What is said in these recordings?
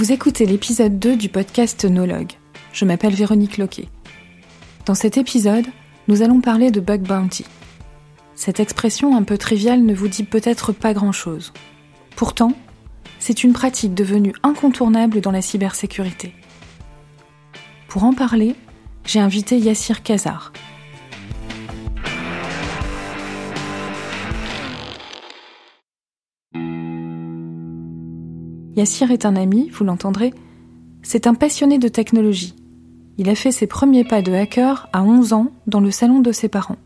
Vous écoutez l'épisode 2 du podcast Nologue. Je m'appelle Véronique Loquet. Dans cet épisode, nous allons parler de bug bounty. Cette expression un peu triviale ne vous dit peut-être pas grand-chose. Pourtant, c'est une pratique devenue incontournable dans la cybersécurité. Pour en parler, j'ai invité Yassir Kazar. Yassir est un ami, vous l'entendrez. C'est un passionné de technologie. Il a fait ses premiers pas de hacker à 11 ans dans le salon de ses parents.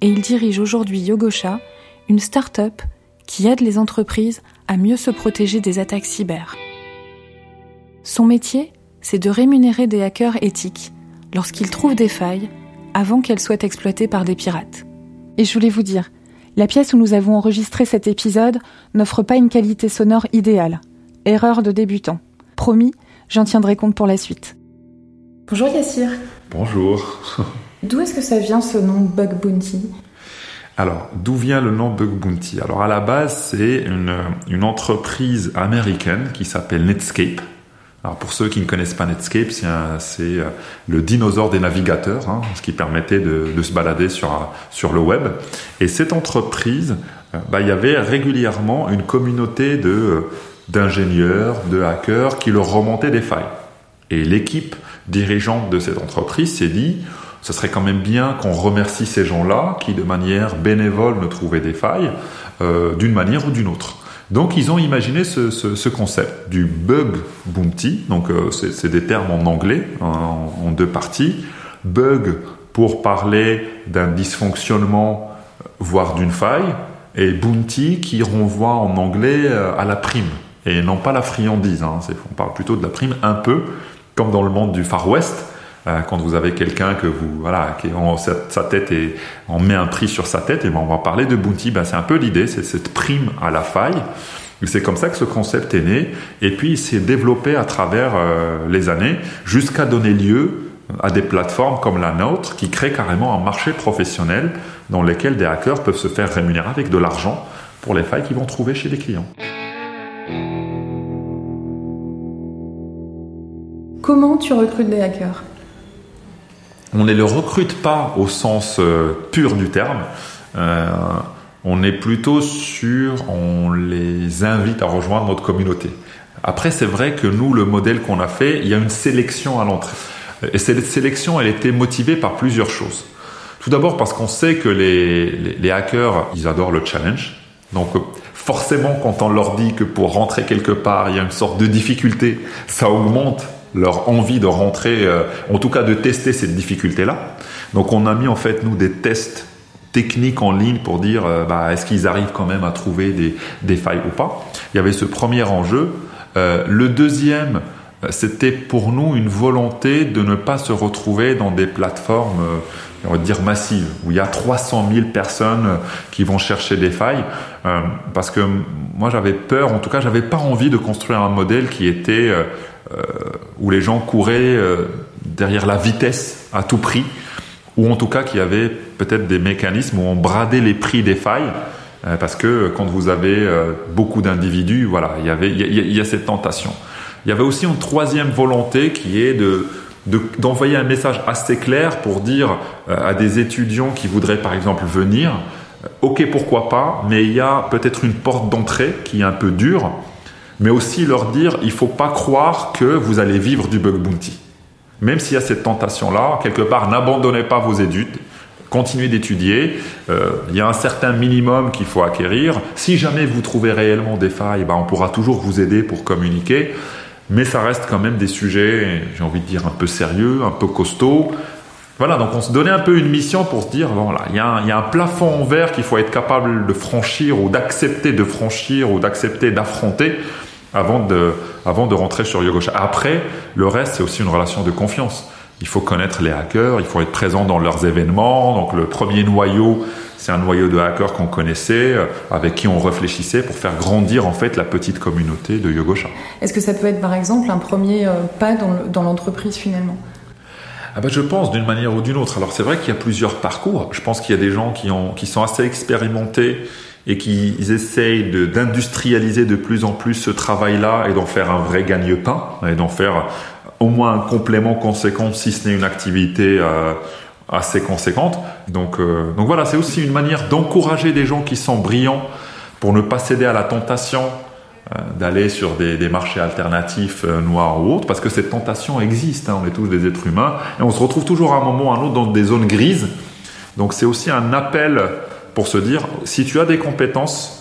Et il dirige aujourd'hui Yogosha, une start-up qui aide les entreprises à mieux se protéger des attaques cyber. Son métier, c'est de rémunérer des hackers éthiques lorsqu'ils trouvent des failles avant qu'elles soient exploitées par des pirates. Et je voulais vous dire, la pièce où nous avons enregistré cet épisode n'offre pas une qualité sonore idéale. Erreur de débutant. Promis, j'en tiendrai compte pour la suite. Bonjour Yassir. Bonjour. D'où est-ce que ça vient ce nom Bug Bounty? Alors, d'où vient le nom Bug Bounty? Alors, à la base, c'est une, une entreprise américaine qui s'appelle Netscape. Alors pour ceux qui ne connaissent pas Netscape, c'est euh, le dinosaure des navigateurs, hein, ce qui permettait de, de, se balader sur, sur le web. Et cette entreprise, euh, bah, il y avait régulièrement une communauté de d'ingénieurs, de hackers qui leur remontaient des failles. Et l'équipe dirigeante de cette entreprise s'est dit, ce serait quand même bien qu'on remercie ces gens-là qui, de manière bénévole, ne trouvaient des failles euh, d'une manière ou d'une autre. Donc, ils ont imaginé ce, ce, ce concept du bug bounty. Donc, euh, c'est des termes en anglais, en, en, deux parties. Bug pour parler d'un dysfonctionnement, voire d'une faille, et bounty qui renvoie en anglais euh, à la prime et non pas la friandise. Hein. On parle plutôt de la prime un peu comme dans le monde du Far West. Euh, quand vous avez quelqu'un que vous voilà qui en, sa, tête et on met un prix sur sa tête et ben on va parler de bounty ben c'est un peu l'idée c'est cette prime à la faille c'est comme ça que ce concept est né et puis il s'est développé à travers euh, les années jusqu'à donner lieu à des plateformes comme la nôtre qui créent carrément un marché professionnel dans lequel des hackers peuvent se faire rémunérer avec de l'argent pour les failles qu'ils vont trouver chez des clients. Comment tu recrutes des hackers On ne les recrute pas au sens euh, pur du terme. Euh, on est plutôt sur, on les invite à rejoindre notre communauté. Après, c'est vrai que nous, le modèle qu'on a fait, il y a une sélection à l'entrée. Et cette sélection, elle était motivée par plusieurs choses. Tout d'abord parce qu'on sait que les, hackers, ils adorent le challenge. Donc forcément, quand on leur dit que pour rentrer quelque part, il y a une sorte de difficulté, ça augmente leur envie de rentrer, euh, en tout cas de tester cette difficulté-là. Donc on a mis en fait nous des tests techniques en ligne pour dire euh, bah, est-ce qu'ils arrivent quand même à trouver des, des, failles ou pas. Il y avait ce premier enjeu. Euh, le deuxième, c'était pour nous une volonté de ne pas se retrouver dans des plateformes, on va dire massives, où il y a 300 000 personnes qui vont chercher des failles, parce que moi j'avais peur, en tout cas j'avais pas envie de construire un modèle qui était euh, où les gens couraient euh, derrière la vitesse à tout prix, ou en tout cas qu'il y avait peut-être des mécanismes où on bradait les prix des failles, euh, parce que quand vous avez beaucoup d'individus, voilà, il y avait, il y, a, y cette tentation. Il y avait aussi une troisième volonté qui est de d'envoyer un message assez clair pour dire à des étudiants qui voudraient par exemple venir, ok pourquoi pas, mais il y a peut-être une porte d'entrée qui est un peu dure, mais aussi leur dire il faut pas croire que vous allez vivre du bug bounty. Même s'il y a cette tentation-là, quelque part, n'abandonnez pas vos études, continuez d'étudier. Euh, il y a un certain minimum qu'il faut acquérir. Si jamais vous trouvez réellement des failles, ben, on pourra toujours vous aider pour communiquer. Mais ça reste quand même des sujets, j'ai envie de dire, un peu sérieux, un peu costauds. Voilà, donc on se donnait un peu une mission pour se dire, voilà, il y, a un, il y a un plafond en verre qu'il faut être capable de franchir ou d'accepter de franchir ou d'accepter d'affronter avant de, avant de rentrer sur Yogosha. Après, le reste, c'est aussi une relation de confiance. Il faut connaître les hackers, il faut être présent dans leurs événements. Donc le premier noyau, c'est un noyau de hackers qu'on connaissait, euh, avec qui on réfléchissait pour faire grandir en fait la petite communauté de Yogosha. Est-ce que ça peut être par exemple un premier euh, pas dans l'entreprise finalement? Ah ben je pense d'une manière ou d'une autre. Alors c'est vrai qu'il y a plusieurs parcours. Je pense qu'il y a des gens qui, ont, qui sont assez expérimentés et qu'ils essayent d'industrialiser de, plus en plus ce travail-là et d'en faire un vrai gagne-pain et d'en faire au moins un complément conséquent si ce n'est une activité euh, assez conséquente. Donc, euh, donc voilà, c'est aussi une manière d'encourager des gens qui sont brillants pour ne pas céder à la tentation euh, d'aller sur des, marchés alternatifs noirs ou autres, parce que cette tentation existe, hein, on est tous des êtres humains, et on se retrouve toujours à un moment ou à un autre dans des zones grises. Donc c'est aussi un appel pour se dire, si tu as des compétences,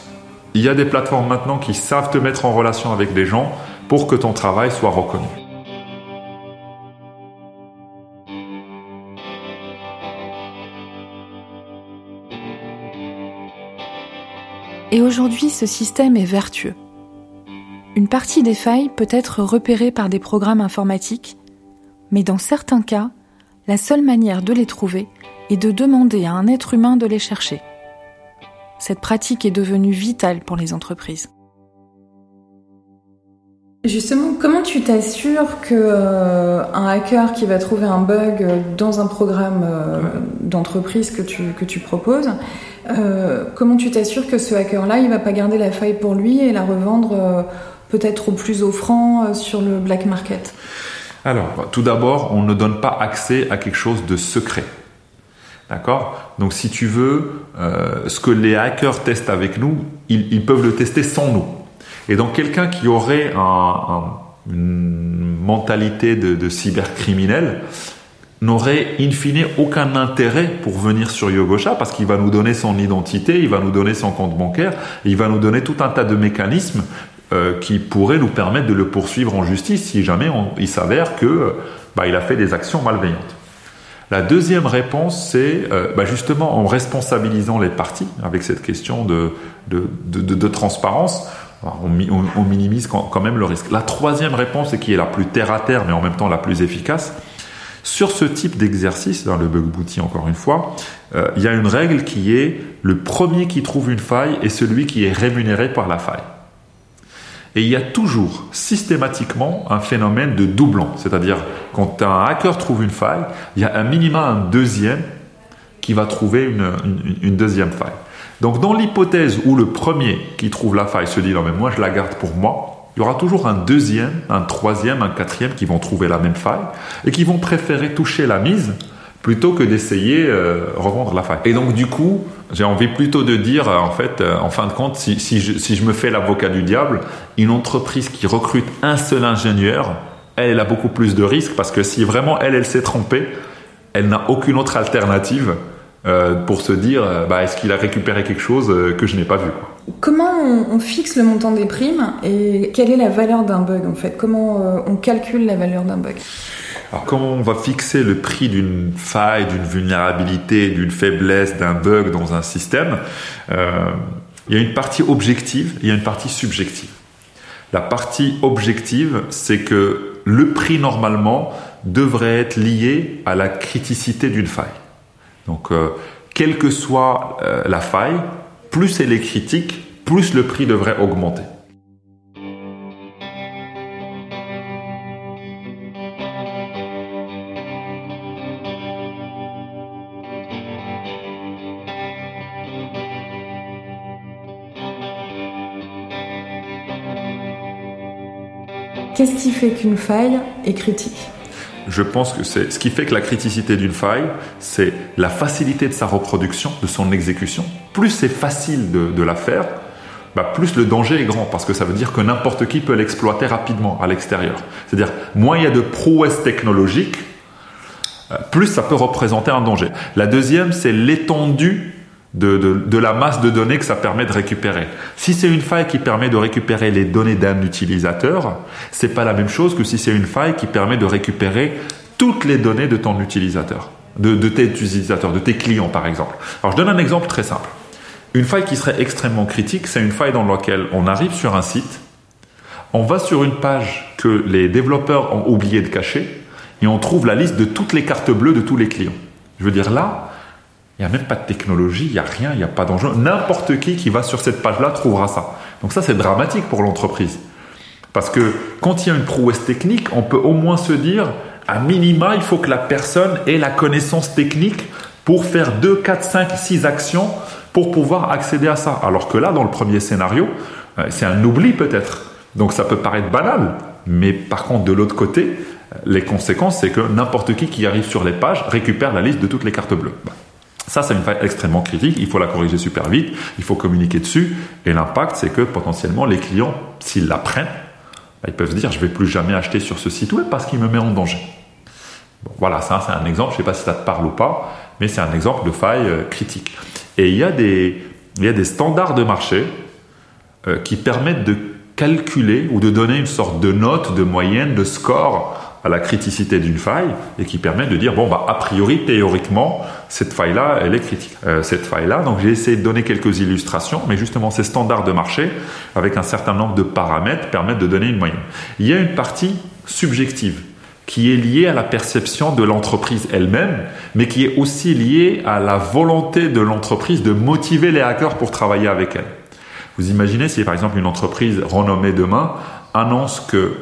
il y a des plateformes maintenant qui savent te mettre en relation avec des gens pour que ton travail soit reconnu. Et aujourd'hui, ce système est vertueux. Une partie des failles peut être repérée par des programmes informatiques, mais dans certains cas, la seule manière de les trouver est de demander à un être humain de les chercher. Cette pratique est devenue vitale pour les entreprises. Justement, comment tu t'assures que euh, un hacker qui va trouver un bug dans un programme euh, d'entreprise que tu, que tu proposes, euh, comment tu t'assures que ce hacker-là, il va pas garder la faille pour lui et la revendre peut-être au plus offrant sur le black market? Alors, tout d'abord, on ne donne pas accès à quelque chose de secret. D'accord? Donc si tu veux, ce que les hackers testent avec nous, ils, ils peuvent le tester sans nous. Et donc quelqu'un qui aurait une mentalité de, cybercriminel n'aurait in fine aucun intérêt pour venir sur Yogosha parce qu'il va nous donner son identité, il va nous donner son compte bancaire, il va nous donner tout un tas de mécanismes euh, qui pourraient nous permettre de le poursuivre en justice si jamais il s'avère que bah, il a fait des actions malveillantes. La deuxième réponse, c'est euh, bah, justement en responsabilisant les parties avec cette question de, transparence on, minimise quand, même le risque. La troisième réponse, et qui est la plus terre à terre, mais en même temps la plus efficace, sur ce type d'exercice, dans le bug bounty encore une fois, euh, il y a une règle qui est le premier qui trouve une faille est celui qui est rémunéré par la faille. Et il y a toujours systématiquement un phénomène de doublon, c'est-à-dire quand un hacker trouve une faille, il y a un minimum un deuxième qui va trouver une deuxième faille. Donc dans l'hypothèse où le premier qui trouve la faille se dit non mais moi je la garde pour moi, il y aura toujours un deuxième, un troisième, un quatrième qui vont trouver la même faille et qui vont préférer toucher la mise plutôt que d'essayer euh, revendre la faille. Et donc du coup, j'ai envie plutôt de dire euh, en fait, euh, en fin de compte, si, je, me fais l'avocat du diable, une entreprise qui recrute un seul ingénieur, elle, a beaucoup plus de risques parce que si vraiment elle, elle s'est trompée, elle n'a aucune autre alternative euh, pour se dire bah, est-ce qu'il a récupéré quelque chose que je n'ai pas vu Comment on, fixe le montant des primes et quelle est la valeur d'un bug en fait? Comment on calcule la valeur d'un bug? Alors comment on va fixer le prix d'une faille, d'une vulnérabilité, d'une faiblesse, d'un bug dans un système Il y a une partie objective, il y a une partie subjective. La partie objective, c'est que le prix normalement devrait être lié à la criticité d'une faille. Donc, euh, quelle que soit euh, la faille, plus elle est critique, plus le prix devrait augmenter. Qu'est-ce qui fait qu'une faille est critique? Je pense que c'est ce qui fait que la criticité d'une faille, c'est la facilité de sa reproduction, de son exécution. Plus c'est facile de, la faire, bah, plus le danger est grand, parce que ça veut dire que n'importe qui peut l'exploiter rapidement à l'extérieur. C'est-à-dire, moins il y a de prouesses technologiques, euh, plus ça peut représenter un danger. La deuxième, c'est l'étendue de, la masse de données que ça permet de récupérer. Si c'est une faille qui permet de récupérer les données d'un utilisateur, c'est pas la même chose que si c'est une faille qui permet de récupérer toutes les données de ton utilisateur, de, de tes utilisateurs, de tes clients par exemple. Alors je donne un exemple très simple. Une faille qui serait extrêmement critique, c'est une faille dans laquelle on arrive sur un site, on va sur une page que les développeurs ont oublié de cacher et on trouve la liste de toutes les cartes bleues de tous les clients. Je veux dire là, il n'y a même pas de technologie, il n'y a rien, il n'y a pas d'enjeu. N'importe qui qui va sur cette page-là trouvera ça. Donc ça, c'est dramatique pour l'entreprise. Parce que quand il y a une prouesse technique, on peut au moins se dire, à minima, il faut que la personne ait la connaissance technique pour faire 2, 4, 5, 6 actions pour pouvoir accéder à ça. Alors que là, dans le premier scénario, euh, c'est un oubli peut-être. Donc ça peut paraître banal, mais par contre, de l'autre côté, les conséquences, c'est que n'importe qui qui arrive sur les pages récupère la liste de toutes les cartes bleues. Ça, c'est une faille extrêmement critique. Il faut la corriger super vite. Il faut communiquer dessus. Et l'impact, c'est que potentiellement, les clients, s'ils la prennent, bah, ils peuvent se dire, je vais plus jamais acheter sur ce site web parce qu'il me met en danger. voilà, ça, c'est un exemple. Je sais pas si ça te parle ou pas, mais c'est un exemple de faille euh, critique. Et il y a des, il y a des standards de marché euh, qui permettent de calculer ou de donner une sorte de note, de moyenne, de score à la criticité d'une faille et qui permet de dire bon bah a priori théoriquement cette faille là elle est critique euh, cette faille là donc j'ai essayé de donner quelques illustrations mais justement ces standards de marché avec un certain nombre de paramètres permettent de donner une moyenne il y a une partie subjective qui est liée à la perception de l'entreprise elle-même, mais qui est aussi liée à la volonté de l'entreprise de motiver les hackers pour travailler avec elle. Vous imaginez si par exemple une entreprise renommée demain annonce que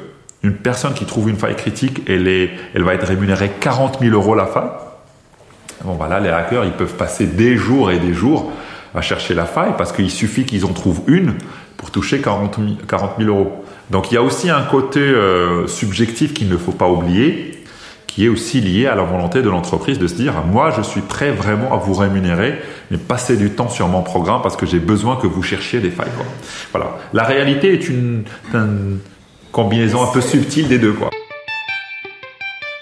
une personne qui trouve une faille critique, elle, elle va être rémunérée 40 000 euros la faille. Bon, voilà, les hackers, ils peuvent passer des jours et des jours à chercher la faille parce qu'il suffit qu'ils en trouvent une pour toucher 40 000, euros. Donc il y a aussi un côté euh, subjectif qu'il ne faut pas oublier, qui est aussi lié à la volonté de l'entreprise de se dire moi je suis prêt vraiment à vous rémunérer, mais passer du temps sur mon programme parce que j'ai besoin que vous cherchiez des failles. Voilà. La réalité est une, combinaison un peu subtile des deux. Quoi.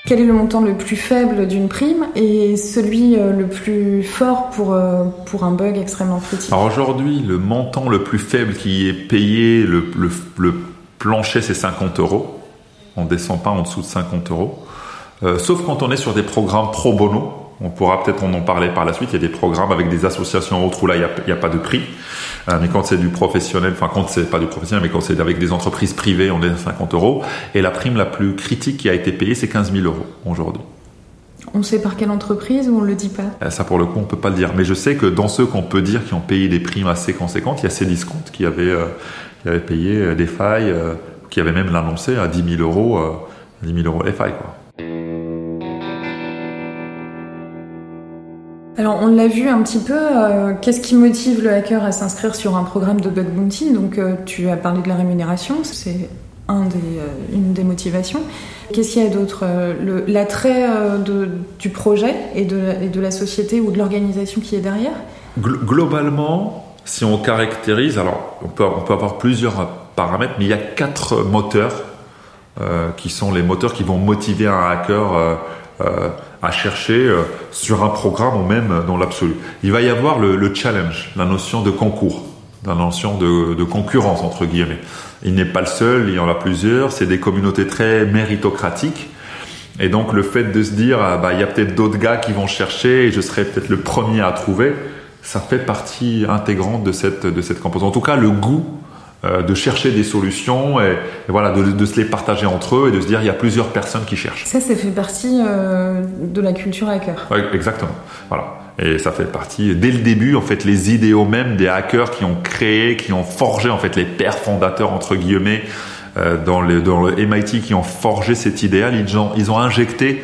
Quel est le montant le plus faible d'une prime et celui euh, le plus fort pour, euh, pour un bug extrêmement critique? Alors aujourd'hui, le montant le plus faible qui est payé, le, plancher, c'est 50 euros. On ne descend pas en dessous de 50 euros. Euh, sauf quand on est sur des programmes pro bono, on pourra peut-être en parler par la suite. Il y a des programmes avec des associations autres où là, il n'y a, pas de prix. Euh, mais quand c'est du professionnel, enfin quand c'est pas du professionnel, mais quand c'est avec des entreprises privées, on est à 50 euros. Et la prime la plus critique qui a été payée, c'est 15 000 euros aujourd'hui. On sait par quelle entreprise ou on le dit pas? Euh, Ça, pour le coup, on peut pas le dire. Mais je sais que dans ceux qu'on peut dire qui ont payé des primes assez conséquentes, il y a ces discounts qui avaient, euh, qui avaient payé des failles, qui avaient même l'annoncé à 10 000 euros, 10 000 euros les failles, quoi. Alors on l'a vu un petit peu, euh, qu'est-ce qui motive le hacker à s'inscrire sur un programme de bug bounty Donc euh, tu as parlé de la rémunération, c'est euh, une des motivations. Qu'est-ce qu'il y a d'autre L'attrait du projet et de, la société ou de l'organisation qui est derrière? Globalement, si on caractérise, alors on peut avoir plusieurs paramètres, mais il y a quatre moteurs qui sont les moteurs qui vont motiver un hacker à chercher euh, sur un programme ou même dans l'absolu. Il va y avoir le, challenge, la notion de concours, la notion de, concurrence entre guillemets. Il n'est pas le seul, il y en a plusieurs. C'est des communautés très méritocratiques. Et donc le fait de se dire, ah, bah il y a peut-être d'autres gars qui vont chercher et je serai peut-être le premier à trouver, ça fait partie intégrante de cette de cette composante. En tout cas, le goût euh, de chercher des solutions et, voilà, de, se les partager entre eux et de se dire il y a plusieurs personnes qui cherchent. Ça, ça fait partie euh, de la culture hacker. Oui, exactement. Voilà. Et ça fait partie, dès le début, en fait, les idéaux même des hackers qui ont créé, qui ont forgé, en fait, les pères fondateurs, entre guillemets, euh, dans, le, dans le MIT, qui ont forgé cet idéal, ils ont, ils ont injecté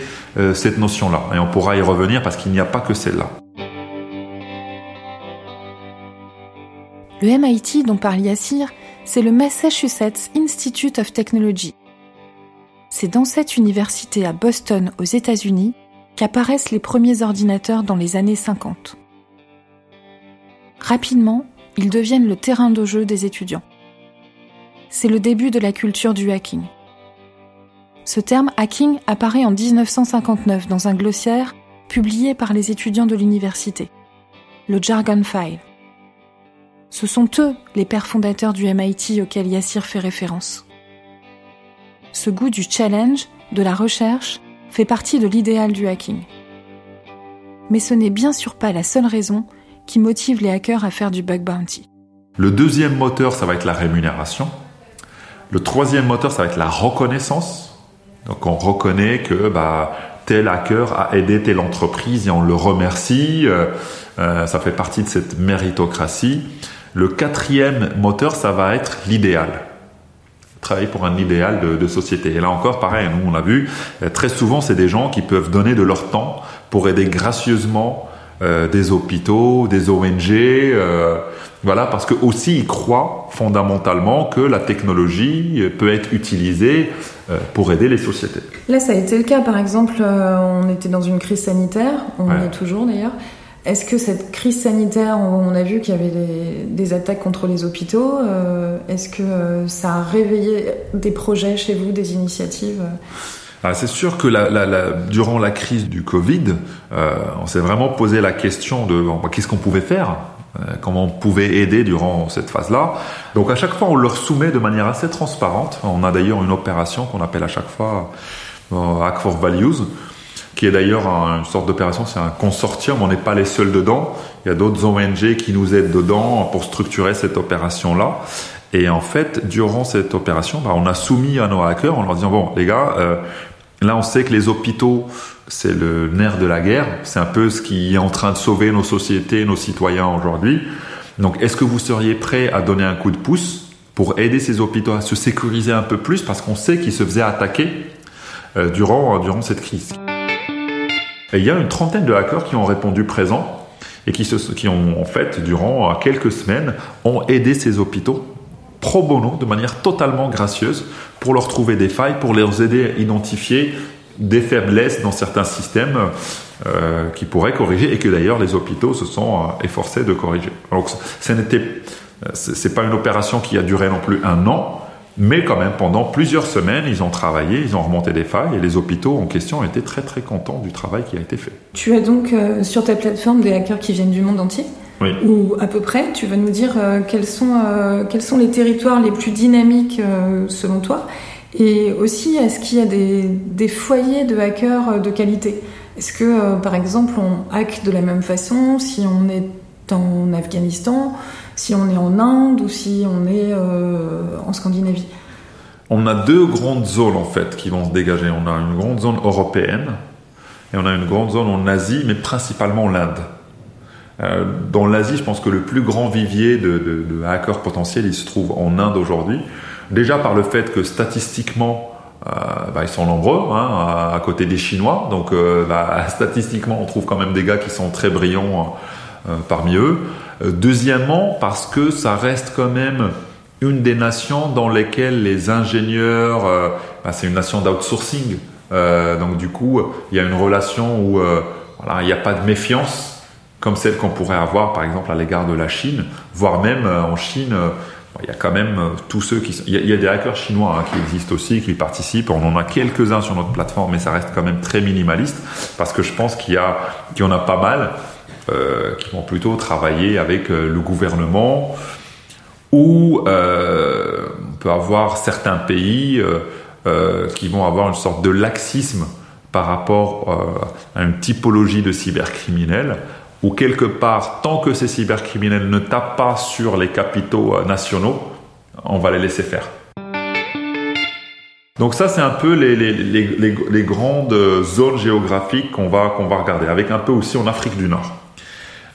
cette notion-là. Et on pourra y revenir parce qu'il n'y a pas que celle-là. Le MIT dont parle Yassir c'est le Massachusetts Institute of Technology. C'est dans cette université à Boston, aux États-Unis, qu'apparaissent les premiers ordinateurs dans les années 50. Rapidement, ils deviennent le terrain de jeu des étudiants. C'est le début de la culture du hacking. Ce terme hacking apparaît en 1959 dans un glossaire publié par les étudiants de l'université, le Jargon File. Ce sont eux les pères fondateurs du MIT auquel Yassir fait référence. Ce goût du challenge, de la recherche, fait partie de l'idéal du hacking. Mais ce n'est bien sûr pas la seule raison qui motive les hackers à faire du bug bounty. Le deuxième moteur, ça va être la rémunération. Le troisième moteur, ça va être la reconnaissance. Donc on reconnaît que bah, tel hacker a aidé telle entreprise et on le remercie. Euh, euh, ça fait partie de cette méritocratie. Le quatrième moteur, ça va être l'idéal. Travailler pour un idéal de, société. Et là encore, pareil, nous on a vu, euh, très souvent c'est des gens qui peuvent donner de leur temps pour aider gracieusement des hôpitaux, des ONG. Voilà, parce que aussi ils croient fondamentalement que la technologie peut être utilisée euh, pour aider les sociétés. Là, ça a été le cas. Par exemple, euh, on était dans une crise sanitaire, on est toujours d'ailleurs. Est-ce que cette crise sanitaire, on a vu qu'il y avait des, attaques contre les hôpitaux, euh, est-ce que ça a réveillé des projets chez vous, des initiatives? Ah, c'est sûr que la, la, la, durant la crise du Covid, on s'est vraiment posé la question de qu'est-ce qu'on pouvait faire? Euh, comment on pouvait aider durant cette phase-là? Donc à chaque fois, on leur soumet de manière assez transparente. On a d'ailleurs une opération qu'on appelle à chaque fois euh, Hack for Values, qui est d'ailleurs une sorte d'opération, c'est un consortium, on n'est pas les seuls dedans. Il y a d'autres ONG qui nous aident dedans pour structurer cette opération-là. Et en fait, durant cette opération, bah, on a soumis à nos hackers en leur disant, bon, les gars, euh, là on sait que les hôpitaux c'est le nerf de la guerre. C'est un peu ce qui est en train de sauver nos sociétés, nos citoyens aujourd'hui. Donc, est-ce que vous seriez prêt à donner un coup de pouce pour aider ces hôpitaux à se sécuriser un peu plus parce qu'on sait qu'ils se faisaient attaquer euh, durant, durant cette crise? Et il y a une trentaine de hackers qui ont répondu présent et qui, ont en fait, durant quelques semaines, ont aidé ces hôpitaux pro bono, de manière totalement gracieuse, pour leur trouver des failles, pour les aider à identifier des faiblesses dans certains systèmes euh, qui pourraient corriger et que d'ailleurs les hôpitaux se sont euh, efforcés de corriger. Donc ce n'était euh, pas une opération qui a duré non plus un an, mais quand même pendant plusieurs semaines ils ont travaillé, ils ont remonté des failles et les hôpitaux en question étaient très très contents du travail qui a été fait. Tu as donc sur ta plateforme des hackers qui viennent du monde entier oui. Ou à peu près, tu vas nous dire quels, sont, quels sont les territoires les plus dynamiques selon toi et aussi, est-ce qu'il y a des, foyers de hackers de qualité Est-ce que, euh, par exemple, on hack de la même façon si on est en Afghanistan, si on est en Inde ou si on est euh, en Scandinavie On a deux grandes zones en fait qui vont se dégager. On a une grande zone européenne et on a une grande zone en Asie, mais principalement l'Inde. Euh, dans l'Asie, je pense que le plus grand vivier de, hackers potentiels, il se trouve en Inde aujourd'hui. Déjà par le fait que statistiquement, euh, bah, ils sont nombreux hein, à, côté des Chinois. Donc bah, statistiquement, on trouve quand même des gars qui sont très brillants parmi eux. Deuxièmement, parce que ça reste quand même une des nations dans lesquelles les ingénieurs, bah, c'est une nation d'outsourcing. donc du coup, il y a une relation où il n'y a pas de méfiance comme celle qu'on pourrait avoir par exemple à l'égard de la Chine, voire même en Chine il y a quand même euh, tous ceux qui il, y a, des hackers chinois hein, qui existent aussi, qui participent. On en a quelques-uns sur notre plateforme, mais ça reste quand même très minimaliste parce que je pense qu'il y a, qu'il y en a pas mal euh, qui vont plutôt travailler avec euh, le gouvernement ou euh, on peut avoir certains pays qui vont avoir une sorte de laxisme par rapport à une typologie de cybercriminels ou quelque part, tant que ces cybercriminels ne tapent pas sur les capitaux nationaux, on va les laisser faire. Donc ça, c'est un peu les, les, grandes zones géographiques qu'on va, qu'on va regarder, avec un peu aussi en Afrique du Nord.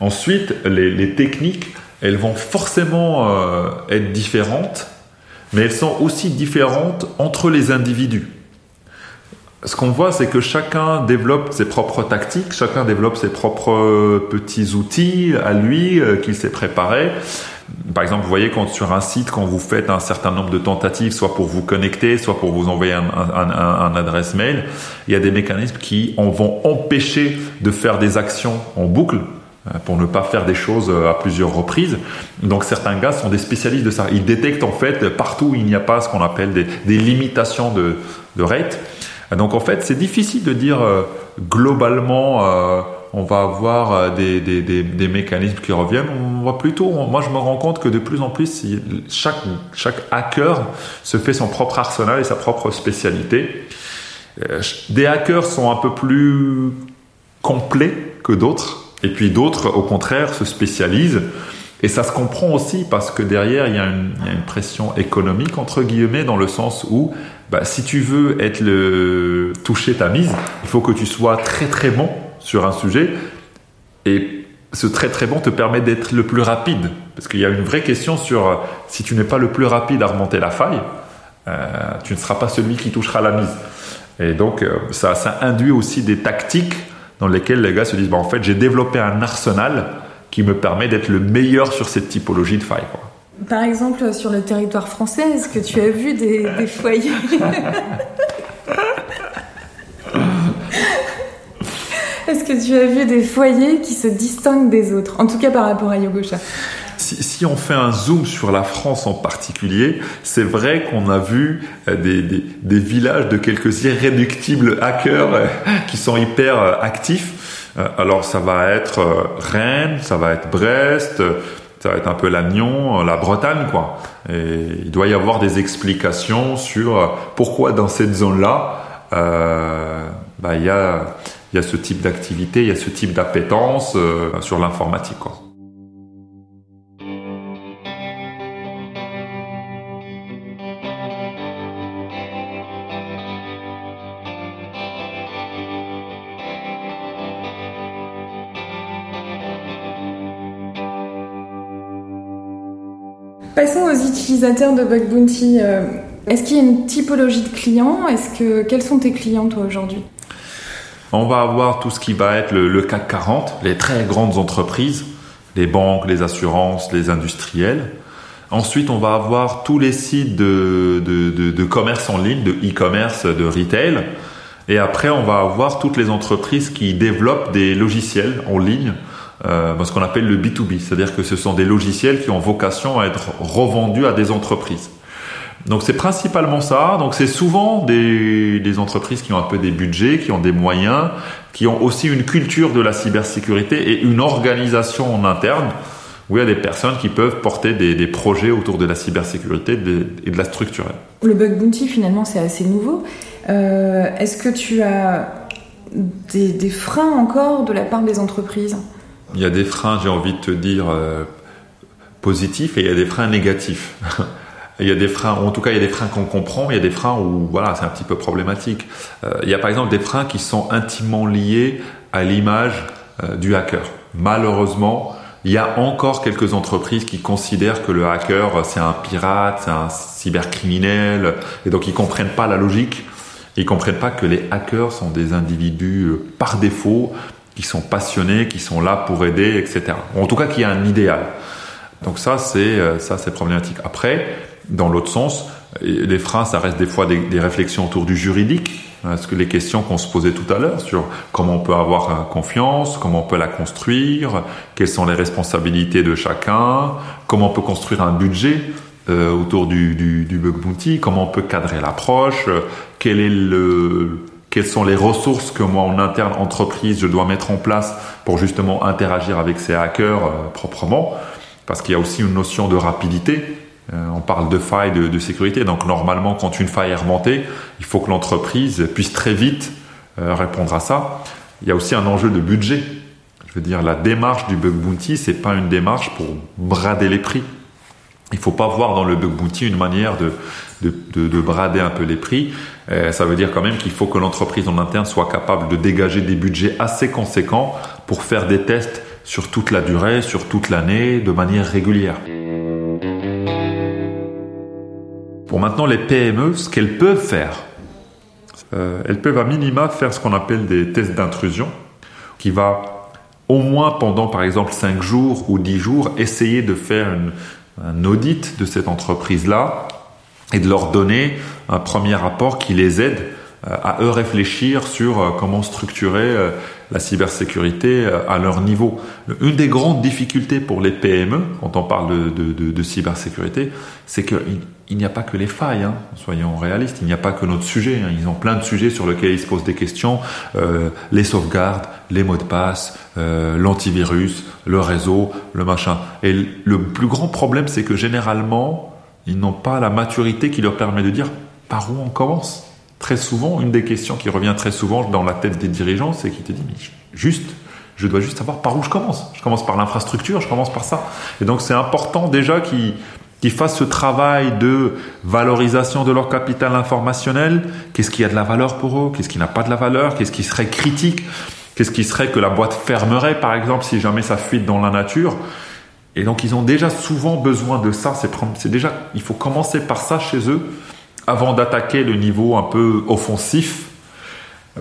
Ensuite, les, techniques, elles vont forcément euh, être différentes, mais elles sont aussi différentes entre les individus ce qu'on voit, c'est que chacun développe ses propres tactiques, chacun développe ses propres euh, petits outils à lui euh, qu'il s'est préparé. Par exemple, vous voyez quand sur un site, quand vous faites un certain nombre de tentatives, soit pour vous connecter, soit pour vous envoyer un, un, adresse mail, il y a des mécanismes qui en vont empêcher de faire des actions en boucle pour ne pas faire des choses à plusieurs reprises. Donc certains gars sont des spécialistes de ça. Ils détectent en fait partout où il n'y a pas ce qu'on appelle des, limitations de, rate. Donc en fait, c'est difficile de dire euh, globalement euh, on va avoir euh, des, mécanismes qui reviennent. On va plutôt, moi je me rends compte que de plus en plus, chaque hacker se fait son propre arsenal et sa propre spécialité. Des hackers sont un peu plus complets que d'autres, et puis d'autres, au contraire, se spécialisent. Et ça se comprend aussi parce que derrière, il y, a une, pression économique, entre guillemets, dans le sens où bah, si tu veux être le toucher ta mise, il faut que tu sois très très bon sur un sujet et ce très très bon te permet d'être le plus rapide parce qu'il y a une vraie question sur euh, si tu n'es pas le plus rapide à remonter la faille, euh, tu ne seras pas celui qui touchera la mise. Et donc euh, ça induit aussi des tactiques dans lesquels les gars se disent, bah, en fait, j'ai développé un arsenal qui me permet d'être le meilleur sur cette typologie de faille. Par exemple, sur le territoire français, est-ce que tu as vu des, des foyers? Est-ce que tu as vu des foyers qui se distinguent des autres? En tout cas par rapport à Yogosha. Si, on fait un zoom sur la France en particulier, c'est vrai qu'on a vu euh, des, des, villages de quelques irréductibles hackers euh, qui sont hyper euh, actifs. Alors ça va être Rennes, ça va être Brest, ça va être un peu l'Agnon, la Bretagne, quoi. Et il doit y avoir des explications sur pourquoi dans cette zone-là, bah, il y a y a ce type d'activité, il y a ce type d'appétence euh, sur l'informatique. Passons utilisateurs de Bug Bounty. Euh, est-ce qu'il y a une typologie de clients? Est-ce que quels sont tes clients toi aujourd'hui? On va avoir tout ce qui va être le, CAC 40, les très grandes entreprises, les banques, les assurances, les industriels. Ensuite, on va avoir tous les sites de, commerce en ligne, de e-commerce, de retail. Et après, on va avoir toutes les entreprises qui développent des logiciels en ligne, euh, ce qu'on appelle le B2B. C'est-à-dire que ce sont des logiciels qui ont vocation à être revendus à des entreprises. Donc c'est principalement ça. Donc c'est souvent des, entreprises qui ont un peu des budgets, qui ont des moyens, qui ont aussi une culture de la cybersécurité et une organisation en interne où il y a des personnes qui peuvent porter des, projets autour de la cybersécurité et de la structure. Le bug bounty finalement c'est assez nouveau. Euh, Est-ce que tu as des, freins encore de la part des entreprises? Il y a des freins, j'ai envie de te dire, euh, positifs et il y a des freins négatifs. Il y a des freins, en tout cas, il y a des freins qu'on comprend, mais il y a des freins où, voilà, c'est un petit peu problématique. Euh, il y a par exemple des freins qui sont intimement liés à l'image euh, du hacker. Malheureusement, il y a encore quelques entreprises qui considèrent que le hacker, c'est un pirate, c'est un cybercriminel, et donc ils comprennent pas la logique. Ils comprennent pas que les hackers sont des individus par défaut, qui sont passionnés, qui sont là pour aider, etc. En tout cas, qui a un idéal. Donc ça, c'est ça, c'est problématique. Après, dans l'autre sens, les freins, ça reste des fois des, réflexions autour du juridique. Est-ce que les questions qu'on se posait tout à l'heure sur comment on peut avoir confiance, comment on peut la construire, quelles sont les responsabilités de chacun, comment on peut construire un budget euh, autour du, du, bug bounty, comment on peut cadrer l'approche, quel est le, quelles sont les ressources que moi en interne entreprise je dois mettre en place pour justement interagir avec ces hackers euh, proprement, parce qu'il y a aussi une notion de rapidité euh, on parle de failles de, sécurité. Donc normalement, quand une faille est remontée, il faut que l'entreprise puisse très vite euh, répondre à ça. Il y a aussi un enjeu de budget. Je veux dire, la démarche du bug bounty, c'est pas une démarche pour brader les prix. Il faut pas voir dans le bug bounty une manière de, de, brader un peu les prix. Euh, ça veut dire quand même qu'il faut que l'entreprise en interne soit capable de dégager des budgets assez conséquents pour faire des tests sur toute la durée, sur toute l'année, de manière régulière. Pour maintenant les PME, ce qu'elles peuvent faire, euh, elles peuvent à minima faire ce qu'on appelle des tests d'intrusion, qui va au moins pendant par exemple 5 jours ou 10 jours essayer de faire un audit de cette entreprise-là et de leur donner un premier rapport qui les aide euh, à eux réfléchir sur euh, comment structurer euh, la cybersécurité à leur niveau. Une des grandes difficultés pour les PME, quand on parle de, cybersécurité, c'est qu'il il, n'y a pas que les failles, hein, soyons réalistes, il n'y a pas que notre sujet. Hein. Ils ont plein de sujets sur lesquels ils se posent des questions, euh, les sauvegardes, les mots de passe, euh, l'antivirus, le réseau, le machin. Et le plus grand problème, c'est que généralement, ils n'ont pas la maturité qui leur permet de dire par où on commence. Très souvent, une des questions qui revient très souvent dans la tête des dirigeants, c'est qu'ils te disent, mais juste, je dois juste savoir par où je commence. Je commence par l'infrastructure, je commence par ça. Et donc c'est important déjà qu'ils fassent ce travail de valorisation de leur capital informationnel. Qu'est-ce qui a de la valeur pour eux? Qu'est-ce qui n'a pas de la valeur? Qu'est-ce qui serait critique? Qu'est-ce qui serait que la boîte fermerait, par exemple, si jamais ça fuite dans la nature? Et donc ils ont déjà souvent besoin de ça. C'est déjà, il faut commencer par ça chez eux avant d'attaquer le niveau un peu offensif.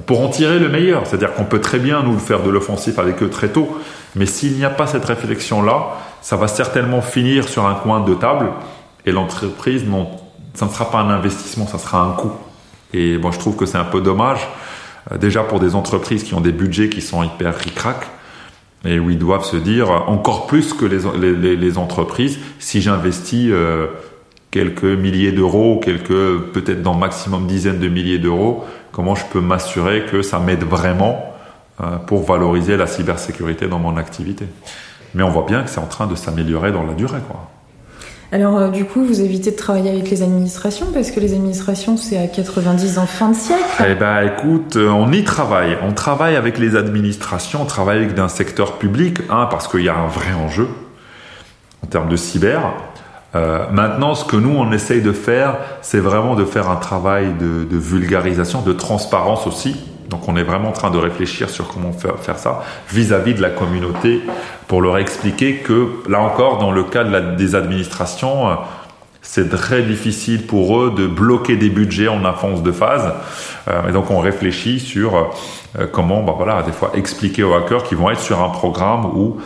pour en tirer le meilleur. C'est-à-dire qu'on peut très bien nous faire de l'offensif avec eux très tôt, mais s'il n'y a pas cette réflexion-là, ça va certainement finir sur un coin de table et l'entreprise, non, ça ne sera pas un investissement, ça sera un coût. Et moi, je trouve que c'est un peu dommage, euh, déjà pour des entreprises qui ont des budgets qui sont hyper ric-rac, et où ils doivent se dire, encore plus que les, entreprises, si j'investis euh, quelques milliers d'euros, quelques peut-être dans maximum dizaines de milliers d'euros, comment je peux m'assurer que ça m'aide vraiment euh, pour valoriser la cybersécurité dans mon activité? Mais on voit bien que c'est en train de s'améliorer dans la durée. Quoi. Alors euh, du coup, vous évitez de travailler avec les administrations parce que les administrations, c'est à 90 ans fin de siècle. Eh ben, écoute, euh, on y travaille. On travaille avec les administrations, on travaille avec un secteur public, hein, parce qu'il y a un vrai enjeu en termes de cyber. Euh, maintenant, ce que nous, on essaye de faire, c'est vraiment de faire un travail de, de vulgarisation, de transparence aussi, donc on est vraiment en train de réfléchir sur comment faire, ça vis-à-vis de la communauté pour leur expliquer que là encore, dans le cas des administrations, euh, c'est très difficile pour eux de bloquer des budgets en avance de phase. Euh, et donc on réfléchit sur euh, comment, bah voilà, des fois expliquer aux hackers qu'ils vont être sur un programme où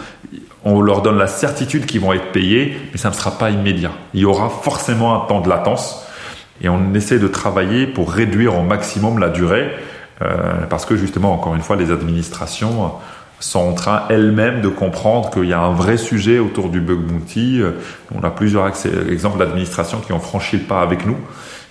on leur donne la certitude qu'ils vont être payés, mais ça ne sera pas immédiat. Il y aura forcément un temps de latence et on essaie de travailler pour réduire au maximum la durée parce que justement, encore une fois, les administrations sont en train elles-mêmes de comprendre qu'il y a un vrai sujet autour du bug bounty. On a plusieurs exemples d'administrations qui ont franchi le pas avec nous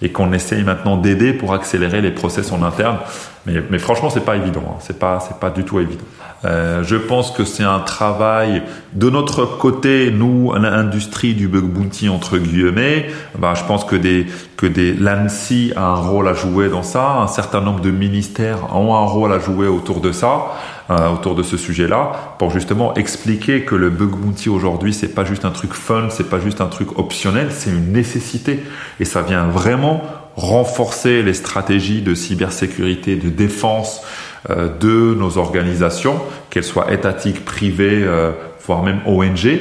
et qu'on essaye maintenant d'aider pour accélérer les process en interne. Mais, mais franchement, c'est pas évident. Hein. C'est pas, c'est pas du tout évident. Euh, je pense que c'est un travail de notre côté, nous, l'industrie du bug bounty entre guillemets. Bah, je pense que des que des l'ANSI a un rôle à jouer dans ça. Un certain nombre de ministères ont un rôle à jouer autour de ça. Euh, autour de ce sujet-là pour justement expliquer que le bug bounty aujourd'hui c'est pas juste un truc fun, c'est pas juste un truc optionnel, c'est une nécessité et ça vient vraiment renforcer les stratégies de cybersécurité, de défense euh, de nos organisations, qu'elles soient étatiques, privées, euh, voire même ONG.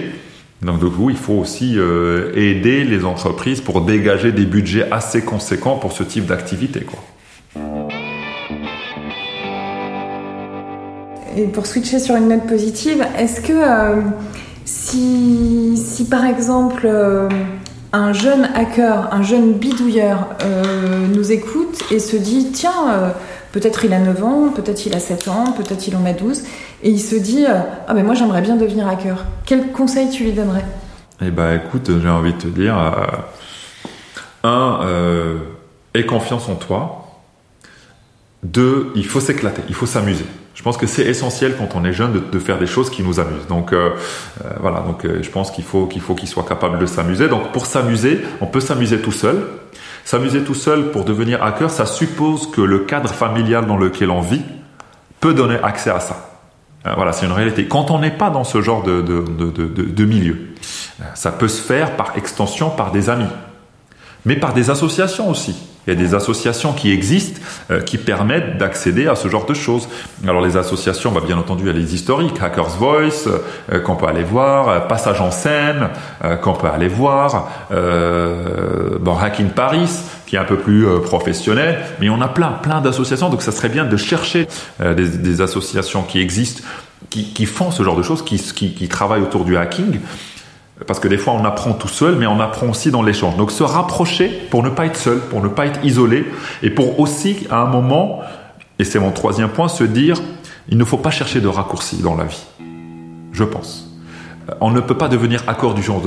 Donc du coup, il faut aussi aider les entreprises pour dégager des budgets assez conséquents pour ce type d'activité. Et pour switcher sur une note positive, est-ce que euh, si, si, par exemple euh, un jeune hacker, un jeune bidouilleur euh, nous écoute et se dit tiens, peut-être il a 9 ans, peut-être il a 7 ans, peut-être il en a 12, et il se dit ah ben moi j'aimerais bien devenir hacker, quel conseil tu lui donnerais? Eh ben écoute, j'ai envie de te dire, un, aie confiance en toi. Deux, il faut s'éclater, il faut s'amuser. Je pense que c'est essentiel quand on est jeune de, faire des choses qui nous amusent. Donc euh, euh, voilà, donc euh, je pense qu'il faut qu'il faut soit capable de s'amuser. Donc pour s'amuser, on peut s'amuser tout seul. S'amuser tout seul pour devenir hacker, ça suppose que le cadre familial dans lequel on vit peut donner accès à ça. Voilà, c'est une réalité. Quand on n'est pas dans ce genre de milieu, ça peut se faire par extension par des amis, mais par des associations aussi. Il y a des associations qui existent euh, qui permettent d'accéder à ce genre de choses. Alors les associations, bah, bien entendu, il y a les historiques, Hackers Voice, euh, qu'on peut aller voir, euh, Passage en scène, qu'on peut aller voir, bon, Hacking Paris, qui est un peu plus professionnel, mais on a plein, plein d'associations, donc ça serait bien de chercher des, des, associations qui existent, qui, qui, font ce genre de choses, qui, qui, qui travaillent autour du hacking, parce que des fois, on apprend tout seul, mais on apprend aussi dans l'échange. Donc, se rapprocher pour ne pas être seul, pour ne pas être isolé, et pour aussi, à un moment, et c'est mon troisième point, se dire, il ne faut pas chercher de raccourcis dans la vie. Je pense. On ne peut pas devenir accord du jour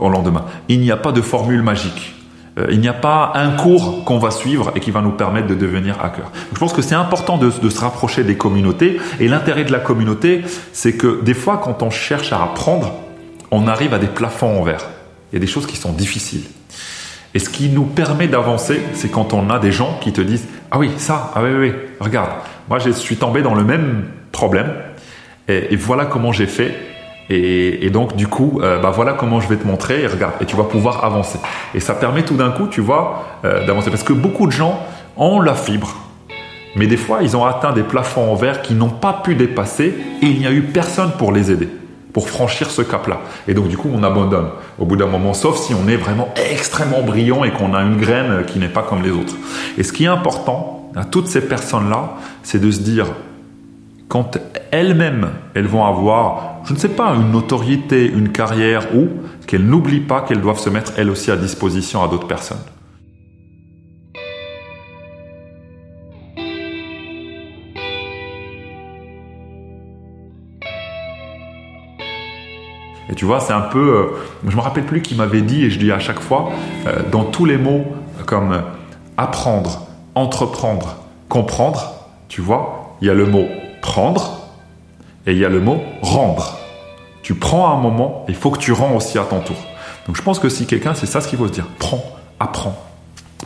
au lendemain. Il n'y a pas de formule magique. Euh, il n'y a pas un cours qu'on va suivre et qui va nous permettre de devenir hacker. je pense que c'est important de, se rapprocher des communautés. Et l'intérêt de la communauté, c'est que des fois, quand on cherche à apprendre, on arrive à des plafonds en verre. Il y a des choses qui sont difficiles. Et ce qui nous permet d'avancer, c'est quand on a des gens qui te disent Ah oui, ça, ah oui, oui, regarde, moi je suis tombé dans le même problème, et, voilà comment j'ai fait. Et, donc, du coup, euh, bah voilà comment je vais te montrer, et regarde, et tu vas pouvoir avancer. Et ça permet tout d'un coup, tu vois, euh, d'avancer. Parce que beaucoup de gens ont la fibre, mais des fois, ils ont atteint des plafonds en verre qui n'ont pas pu dépasser, et il n'y a eu personne pour les aider pour franchir ce cap-là. Et donc du coup, on abandonne au bout d'un moment, sauf si on est vraiment extrêmement brillant et qu'on a une graine qui n'est pas comme les autres. Et ce qui est important, à toutes ces personnes-là, c'est de se dire, quand elles-mêmes, elles vont avoir, je ne sais pas, une notoriété, une carrière ou qu'elles n'oublient pas qu'elles doivent se mettre elles aussi à disposition à d'autres personnes. Et tu vois, c'est un peu, euh, je me rappelle plus qui m'avait dit, et je dis à chaque fois, euh, dans tous les mots comme apprendre, entreprendre, comprendre, tu vois, il y a le mot prendre et il y a le mot rendre. Tu prends un moment, il faut que tu rends aussi à ton tour. Donc je pense que si quelqu'un, c'est ça ce qu'il faut se dire. Prends, apprends.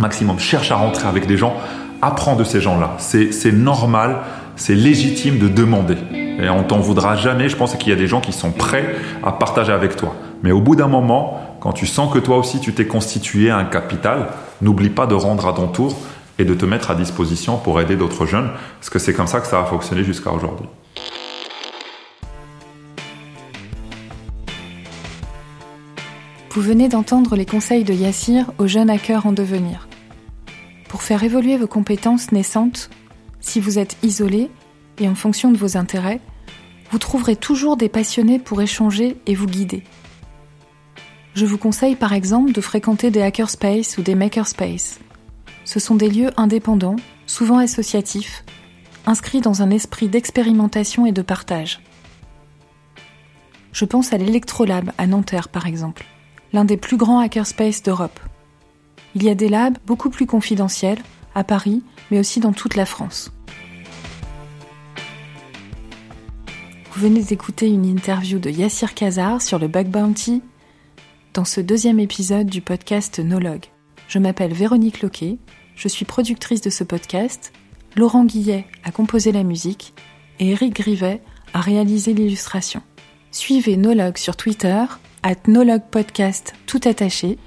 Maximum, cherche à rentrer avec des gens, apprends de ces gens-là. C'est normal, c'est légitime de demander. Et on t'en voudra jamais. Je pense qu'il y a des gens qui sont prêts à partager avec toi. Mais au bout d'un moment, quand tu sens que toi aussi tu t'es constitué un capital, n'oublie pas de rendre à ton tour et de te mettre à disposition pour aider d'autres jeunes, parce que c'est comme ça que ça a fonctionné jusqu'à aujourd'hui. Vous venez d'entendre les conseils de Yassir aux jeunes hackers en devenir. Pour faire évoluer vos compétences naissantes, si vous êtes isolé et en fonction de vos intérêts, vous trouverez toujours des passionnés pour échanger et vous guider. Je vous conseille par exemple de fréquenter des hackerspace ou des makerspace. Ce sont des lieux indépendants, souvent associatifs, inscrits dans un esprit d'expérimentation et de partage. Je pense à l'Electrolab à Nanterre par exemple, l'un des plus grands hackerspace d'Europe. Il y a des labs beaucoup plus confidentiels, à Paris, mais aussi dans toute la France. Vous venez d'écouter une interview de Yassir Kazar sur le Bug Bounty dans ce deuxième épisode du podcast Nologue. Je m'appelle Véronique Loquet, je suis productrice de ce podcast, Laurent Guillet a composé la musique et Eric Grivet a réalisé l'illustration. Suivez Nologue sur Twitter, at Nologue Podcast tout attaché.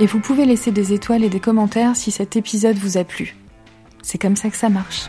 Et vous pouvez laisser des étoiles et des commentaires si cet épisode vous a plu. C'est comme ça que ça marche.